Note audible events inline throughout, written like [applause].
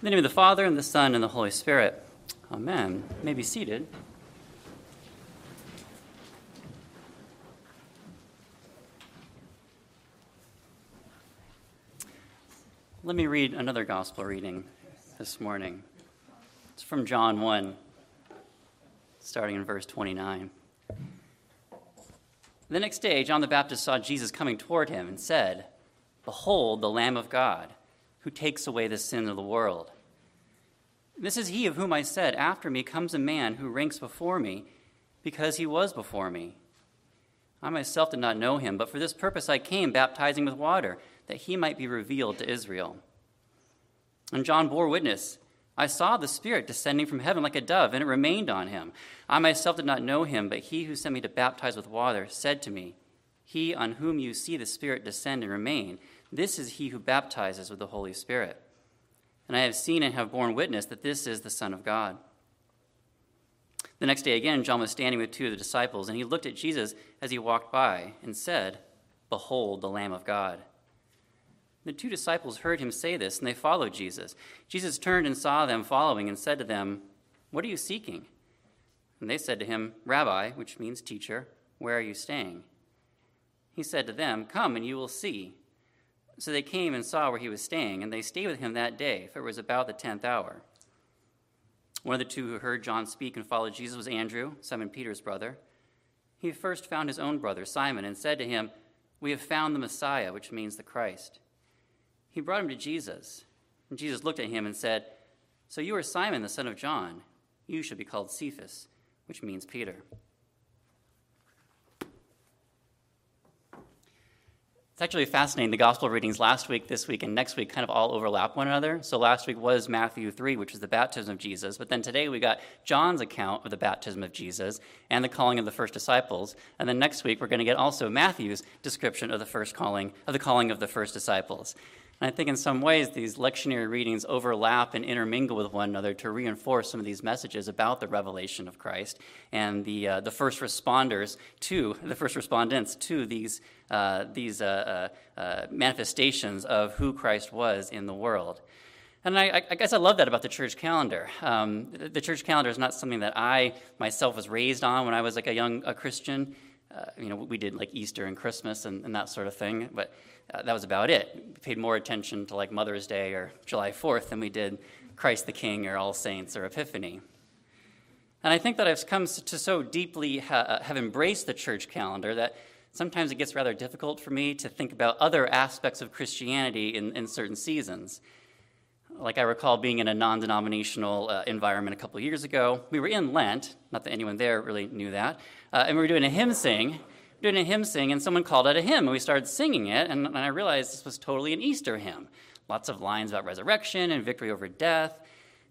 In the name of the Father, and the Son, and the Holy Spirit. Amen. You may be seated. Let me read another gospel reading this morning. It's from John 1, starting in verse 29. The next day, John the Baptist saw Jesus coming toward him and said, Behold, the Lamb of God, who takes away the sin of the world. This is he of whom I said, After me comes a man who ranks before me, because he was before me. I myself did not know him, but for this purpose I came, baptizing with water, that he might be revealed to Israel. And John bore witness. I saw the Spirit descending from heaven like a dove, and it remained on him. I myself did not know him, but he who sent me to baptize with water said to me, He on whom you see the Spirit descend and remain, this is he who baptizes with the Holy Spirit. And I have seen and have borne witness that this is the Son of God. The next day again, John was standing with two of the disciples, and he looked at Jesus as he walked by and said, Behold, the Lamb of God. The two disciples heard him say this, and they followed Jesus. Jesus turned and saw them following and said to them, What are you seeking? And they said to him, Rabbi, which means teacher, where are you staying? He said to them, Come and you will see. So they came and saw where he was staying, and they stayed with him that day, for it was about the tenth hour. One of the two who heard John speak and followed Jesus was Andrew, Simon Peter's brother. He first found his own brother, Simon, and said to him, We have found the Messiah, which means the Christ. He brought him to Jesus, and Jesus looked at him and said, So you are Simon, the son of John. You should be called Cephas, which means Peter. It's actually fascinating. The gospel readings last week, this week, and next week kind of all overlap one another. So last week was Matthew 3, which was the baptism of Jesus. But then today we got John's account of the baptism of Jesus and the calling of the first disciples. And then next week we're going to get also Matthew's description of the first calling, of the calling of the first disciples. And I think in some ways these lectionary readings overlap and intermingle with one another to reinforce some of these messages about the revelation of Christ and the, uh, the first responders to, the first respondents to these, uh, these uh, uh, uh manifestations of who Christ was in the world. And I, I, guess I love that about the church calendar. Um, the church calendar is not something that I myself was raised on when I was like a young a Christian. Uh, you know, we did like Easter and Christmas and, and that sort of thing. But uh, that was about it. We paid more attention to like Mother's Day or July 4th than we did Christ the King or All Saints or Epiphany. And I think that I've come to so deeply ha- uh, have embraced the church calendar that sometimes it gets rather difficult for me to think about other aspects of Christianity in, in certain seasons. Like I recall being in a non denominational uh, environment a couple years ago. We were in Lent, not that anyone there really knew that, uh, and we were doing a hymn sing doing a hymn sing, and someone called out a hymn, and we started singing it, and, and I realized this was totally an Easter hymn. Lots of lines about resurrection and victory over death.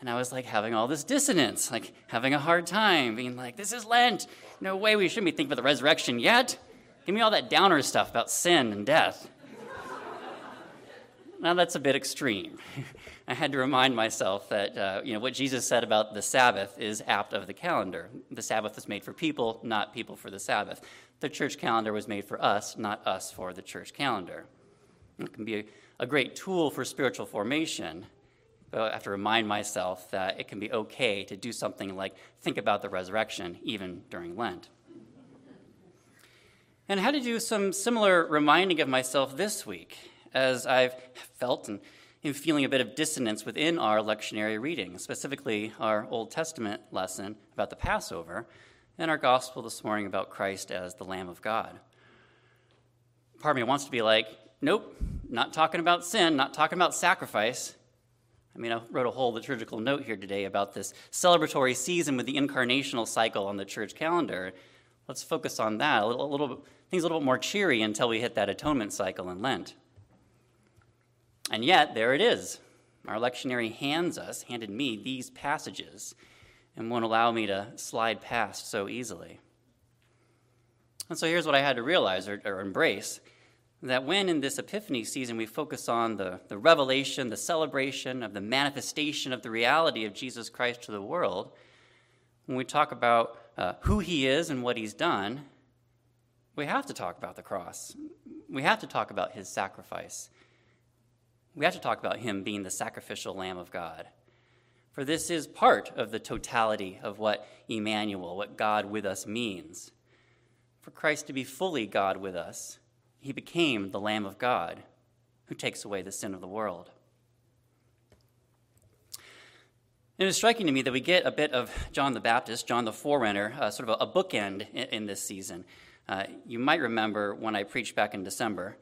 And I was like having all this dissonance, like having a hard time, being like, this is Lent. No way we shouldn't be thinking about the resurrection yet. Give me all that downer stuff about sin and death. Now that's a bit extreme. [laughs] I had to remind myself that uh, you know what Jesus said about the Sabbath is apt of the calendar. The Sabbath is made for people, not people for the Sabbath the church calendar was made for us, not us for the church calendar. It can be a, a great tool for spiritual formation, but I have to remind myself that it can be okay to do something like think about the resurrection even during Lent. And I had to do some similar reminding of myself this week as I've felt and am feeling a bit of dissonance within our lectionary reading, specifically our Old Testament lesson about the Passover, and our gospel this morning about Christ as the Lamb of God. Part of me wants to be like, nope, not talking about sin, not talking about sacrifice. I mean, I wrote a whole liturgical note here today about this celebratory season with the incarnational cycle on the church calendar. Let's focus on that. A little, a little things a little bit more cheery until we hit that atonement cycle in Lent. And yet, there it is. Our lectionary hands us, handed me these passages and won't allow me to slide past so easily. And so here's what I had to realize or, or embrace that when in this Epiphany season we focus on the, the revelation, the celebration of the manifestation of the reality of Jesus Christ to the world, when we talk about uh, who he is and what he's done, we have to talk about the cross. We have to talk about his sacrifice. We have to talk about him being the sacrificial Lamb of God. For this is part of the totality of what Emmanuel, what God with us means. For Christ to be fully God with us, he became the Lamb of God who takes away the sin of the world. It is striking to me that we get a bit of John the Baptist, John the Forerunner, uh, sort of a, a bookend in, in, this season. Uh, you might remember when I preached back in December,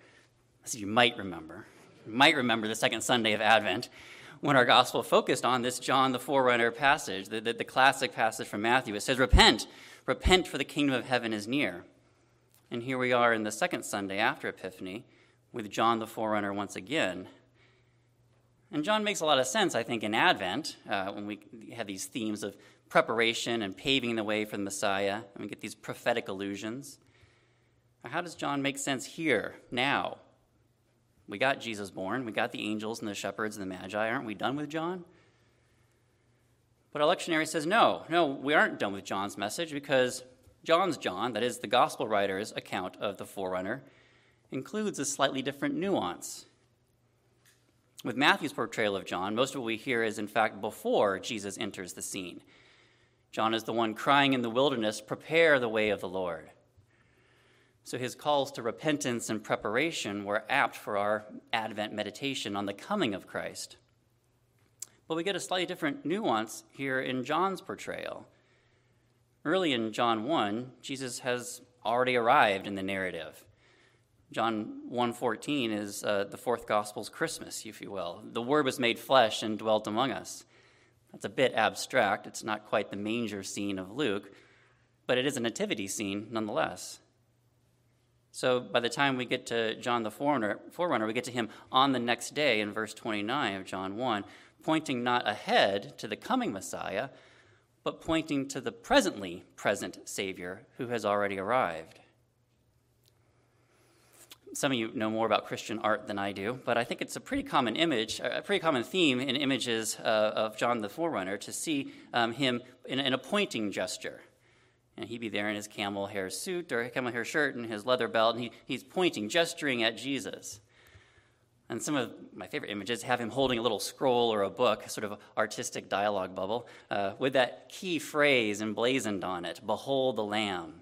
you might remember, might remember the second Sunday of Advent when our gospel focused on this John the Forerunner passage, the, the, the classic passage from Matthew. It says, Repent, repent, for the kingdom of heaven is near. And here we are in the second Sunday after Epiphany with John the Forerunner once again. And John makes a lot of sense, I think, in Advent, uh, when we have these themes of preparation and paving the way for the Messiah, and we get these prophetic allusions. How does John make sense here, now, we got Jesus born. We got the angels and the shepherds and the magi. Aren't we done with John? But our lectionary says, no, no, we aren't done with John's message because John's John, that is the gospel writer's account of the forerunner, includes a slightly different nuance. With Matthew's portrayal of John, most of what we hear is, in fact, before Jesus enters the scene. John is the one crying in the wilderness, Prepare the way of the Lord. So his calls to repentance and preparation were apt for our Advent meditation on the coming of Christ. But we get a slightly different nuance here in John's portrayal. Early in John 1, Jesus has already arrived in the narrative. John 1:14 is uh, the fourth gospel's Christmas, if you will. The word was made flesh and dwelt among us. That's a bit abstract. It's not quite the manger scene of Luke, but it is a nativity scene nonetheless. So by the time we get to John the forerunner, forerunner, we get to him on the next day in verse 29 of John 1, pointing not ahead to the coming Messiah, but pointing to the presently present Savior who has already arrived. Some of you know more about Christian art than I do, but I think it's a pretty common image, a pretty common theme in images uh, of John the Forerunner to see um, him in, in a pointing gesture. And he'd be there in his camel hair suit or camel hair shirt and his leather belt, and he, he's pointing, gesturing at Jesus. And some of my favorite images have him holding a little scroll or a book, sort of artistic dialogue bubble, uh, with that key phrase emblazoned on it Behold the Lamb.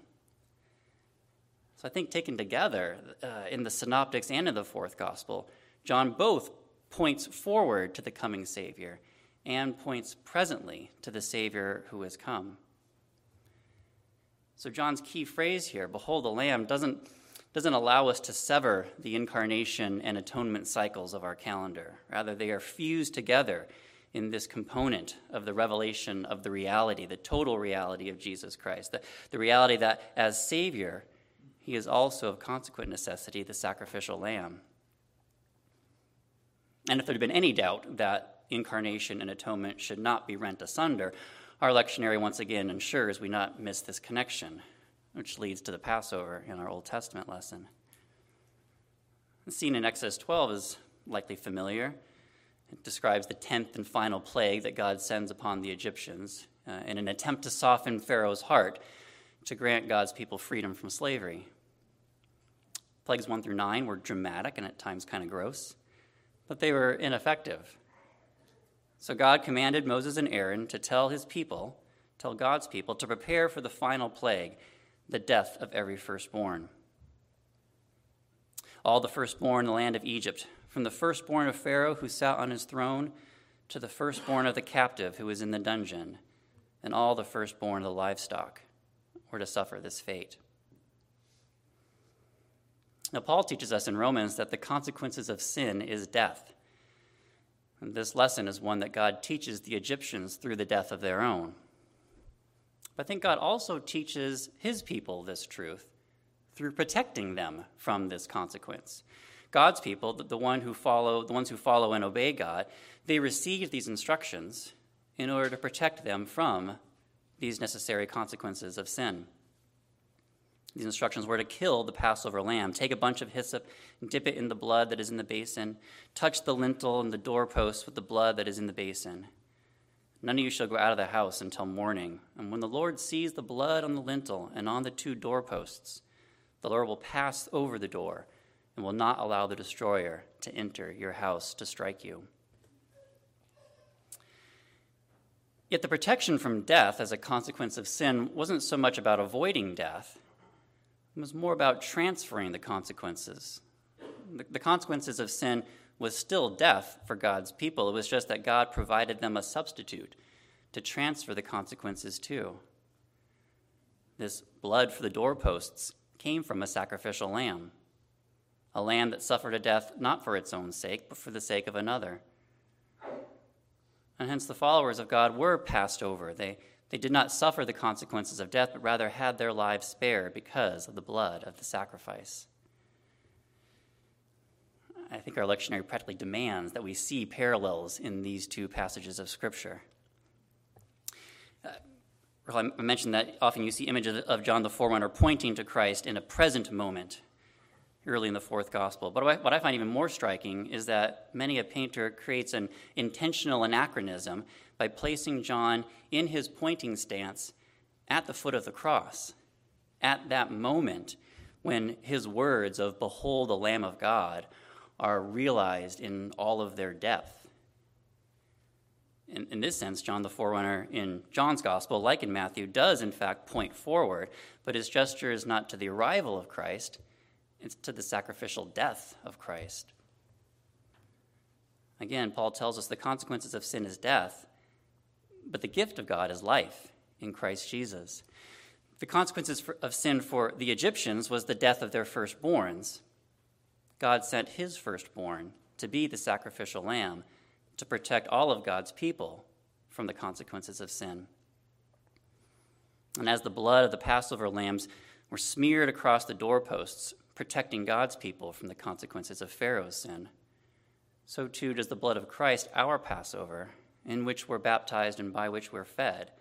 So I think taken together uh, in the synoptics and in the fourth gospel, John both points forward to the coming Savior and points presently to the Savior who has come. So, John's key phrase here, behold the Lamb, doesn't, doesn't allow us to sever the incarnation and atonement cycles of our calendar. Rather, they are fused together in this component of the revelation of the reality, the total reality of Jesus Christ, the, the reality that as Savior, he is also of consequent necessity the sacrificial lamb. And if there had been any doubt that incarnation and atonement should not be rent asunder, our lectionary once again ensures we not miss this connection, which leads to the Passover in our Old Testament lesson. The scene in Exodus 12 is likely familiar. It describes the tenth and final plague that God sends upon the Egyptians uh, in an attempt to soften Pharaoh's heart to grant God's people freedom from slavery. Plagues 1 through 9 were dramatic and at times kind of gross, but they were ineffective. So God commanded Moses and Aaron to tell his people, tell God's people, to prepare for the final plague, the death of every firstborn. All the firstborn in the land of Egypt, from the firstborn of Pharaoh who sat on his throne to the firstborn of the captive who was in the dungeon, and all the firstborn of the livestock, were to suffer this fate. Now, Paul teaches us in Romans that the consequences of sin is death. And this lesson is one that God teaches the Egyptians through the death of their own. But I think God also teaches his people this truth through protecting them from this consequence. God's people, the, one who follow, the ones who follow and obey God, they receive these instructions in order to protect them from these necessary consequences of sin. These instructions were to kill the Passover lamb. Take a bunch of hyssop, dip it in the blood that is in the basin. Touch the lintel and the doorpost with the blood that is in the basin. None of you shall go out of the house until morning. And when the Lord sees the blood on the lintel and on the two doorposts, the Lord will pass over the door, and will not allow the destroyer to enter your house to strike you. Yet the protection from death as a consequence of sin wasn't so much about avoiding death, it was more about transferring the consequences. The, the, consequences of sin was still death for God's people. It was just that God provided them a substitute to transfer the consequences to. This blood for the doorposts came from a sacrificial lamb, a lamb that suffered a death not for its own sake, but for the sake of another. And hence the followers of God were passed over. They, they did not suffer the consequences of death, but rather had their lives spared because of the blood of the sacrifice. I think our lectionary practically demands that we see parallels in these two passages of Scripture. Uh, I mentioned that often you see images of John the Forerunner pointing to Christ in a present moment early in the fourth gospel. But what I find even more striking is that many a painter creates an intentional anachronism by placing John in his pointing stance at the foot of the cross, at that moment when his words of, Behold the Lamb of God, are realized in all of their depth. In, in, this sense, John the Forerunner in John's Gospel, like in Matthew, does in fact point forward, but his gesture is not to the arrival of Christ, it's to the sacrificial death of Christ. Again, Paul tells us the consequences of sin is death, but the gift of God is life in Christ Jesus. The consequences of sin for the Egyptians was the death of their firstborns. God sent his firstborn to be the sacrificial lamb to protect all of God's people from the consequences of sin. And as the blood of the Passover lambs were smeared across the doorposts, protecting God's people from the consequences of Pharaoh's sin, so too does the blood of Christ, our Passover, in which we're baptized and by which we're fed,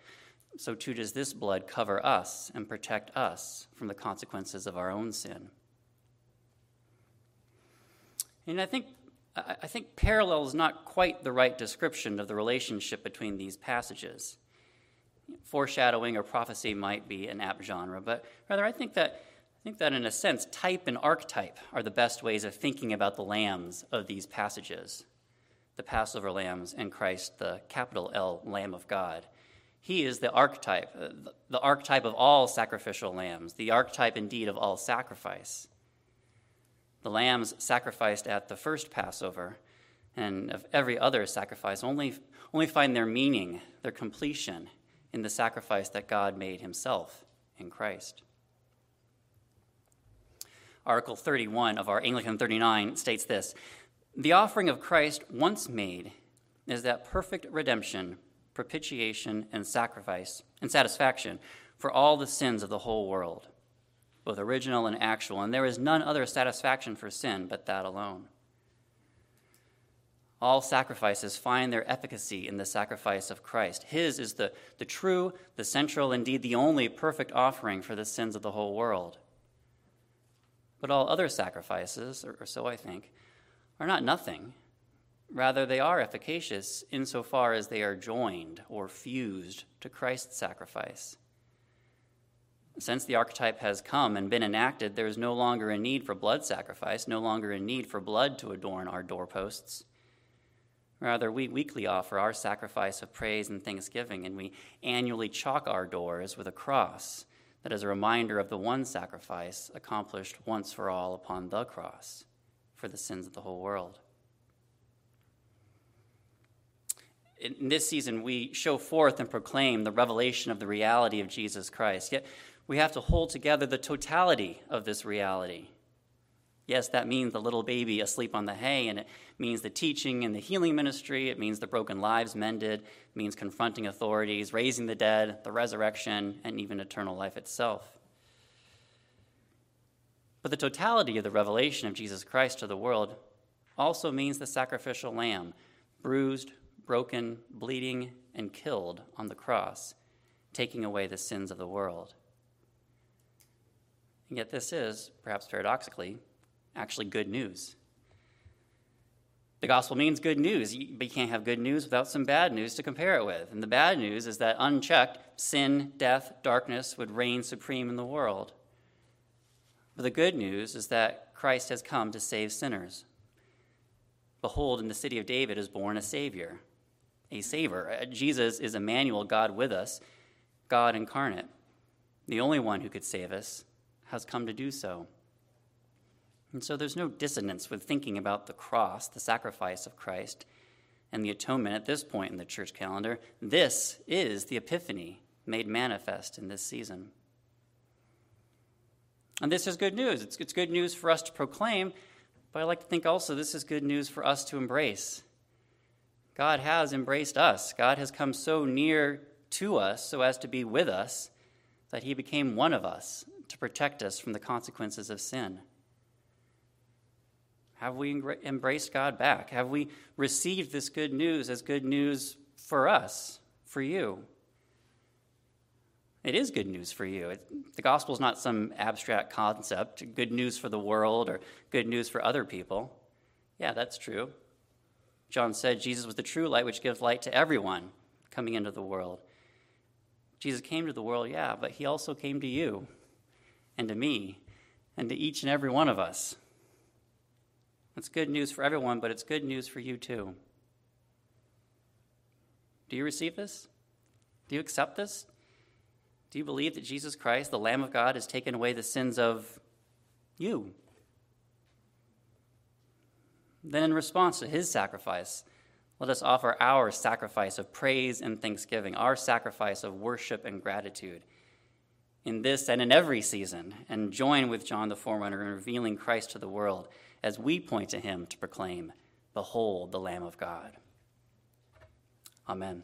so too does this blood cover us and protect us from the consequences of our own sin. And I think, I think parallel is not quite the right description of the relationship between these passages. Foreshadowing or prophecy might be an apt genre, but rather I think that I think that in a sense, type and archetype are the best ways of thinking about the lambs of these passages the Passover lambs and Christ, the capital L Lamb of God. He is the archetype, uh, the archetype of all sacrificial lambs, the archetype indeed of all sacrifice. The lambs sacrificed at the first Passover and of every other sacrifice only, only find their meaning, their completion, in the sacrifice that God made himself in Christ. Article 31 of our Anglican 39 states this The offering of Christ once made is that perfect redemption, propitiation, and sacrifice and satisfaction for all the sins of the whole world both original and actual, and there is none other satisfaction for sin but that alone. All sacrifices find their efficacy in the sacrifice of Christ. His is the, the true, the central, indeed the only perfect offering for the sins of the whole world. But all other sacrifices, or, or so I think, are not nothing. Rather, they are efficacious insofar as they are joined or fused to Christ's sacrifice. Since the archetype has come and been enacted, there is no longer a need for blood sacrifice, no longer a need for blood to adorn our doorposts. Rather, we weekly offer our sacrifice of praise and thanksgiving, and we annually chalk our doors with a cross that is a reminder of the one sacrifice accomplished once for all upon the cross for the sins of the whole world. In this season, we show forth and proclaim the revelation of the reality of Jesus Christ. Yet we have to hold together the totality of this reality. Yes, that means the little baby asleep on the hay, and it means the teaching and the healing ministry. It means the broken lives mended. It means confronting authorities, raising the dead, the resurrection, and even eternal life itself. But the totality of the revelation of Jesus Christ to the world also means the sacrificial lamb, bruised, broken, bleeding, and killed on the cross, taking away the sins of the world. And yet, this is, perhaps paradoxically, actually good news. The gospel means good news, but you can't have good news without some bad news to compare it with. And the bad news is that unchecked, sin, death, darkness would reign supreme in the world. But the good news is that Christ has come to save sinners. Behold, in the city of David is born a Savior, a Savior. Uh, Jesus is Emmanuel, God with us, God incarnate. The only one who could save us has come to do so. And so there's no dissonance with thinking about the cross, the sacrifice of Christ, and the atonement at this point in the church calendar. This is the Epiphany made manifest in this season. And this is good news. It's, it's good news for us to proclaim, but I like to think also this is good news for us to embrace. God has embraced us. God has come so near to us so as to be with us that he became one of us to protect us from the consequences of sin. Have we embraced God back? Have we received this good news as good news for us, for you? It is good news for you. It, the gospel is not some abstract concept, good news for the world or good news for other people. Yeah, that's true. John said Jesus was the true light which gives light to everyone coming into the world. Jesus came to the world, yeah, but he also came to you and to me and to each and every one of us. It's good news for everyone, but it's good news for you too. Do you receive this? Do you accept this? Do you believe that Jesus Christ, the Lamb of God, has taken away the sins of you? Then, in response to his sacrifice, let us offer our sacrifice of praise and thanksgiving, our sacrifice of worship and gratitude in this and in every season, and join with John the Forerunner in revealing Christ to the world as we point to him to proclaim, Behold the Lamb of God. Amen.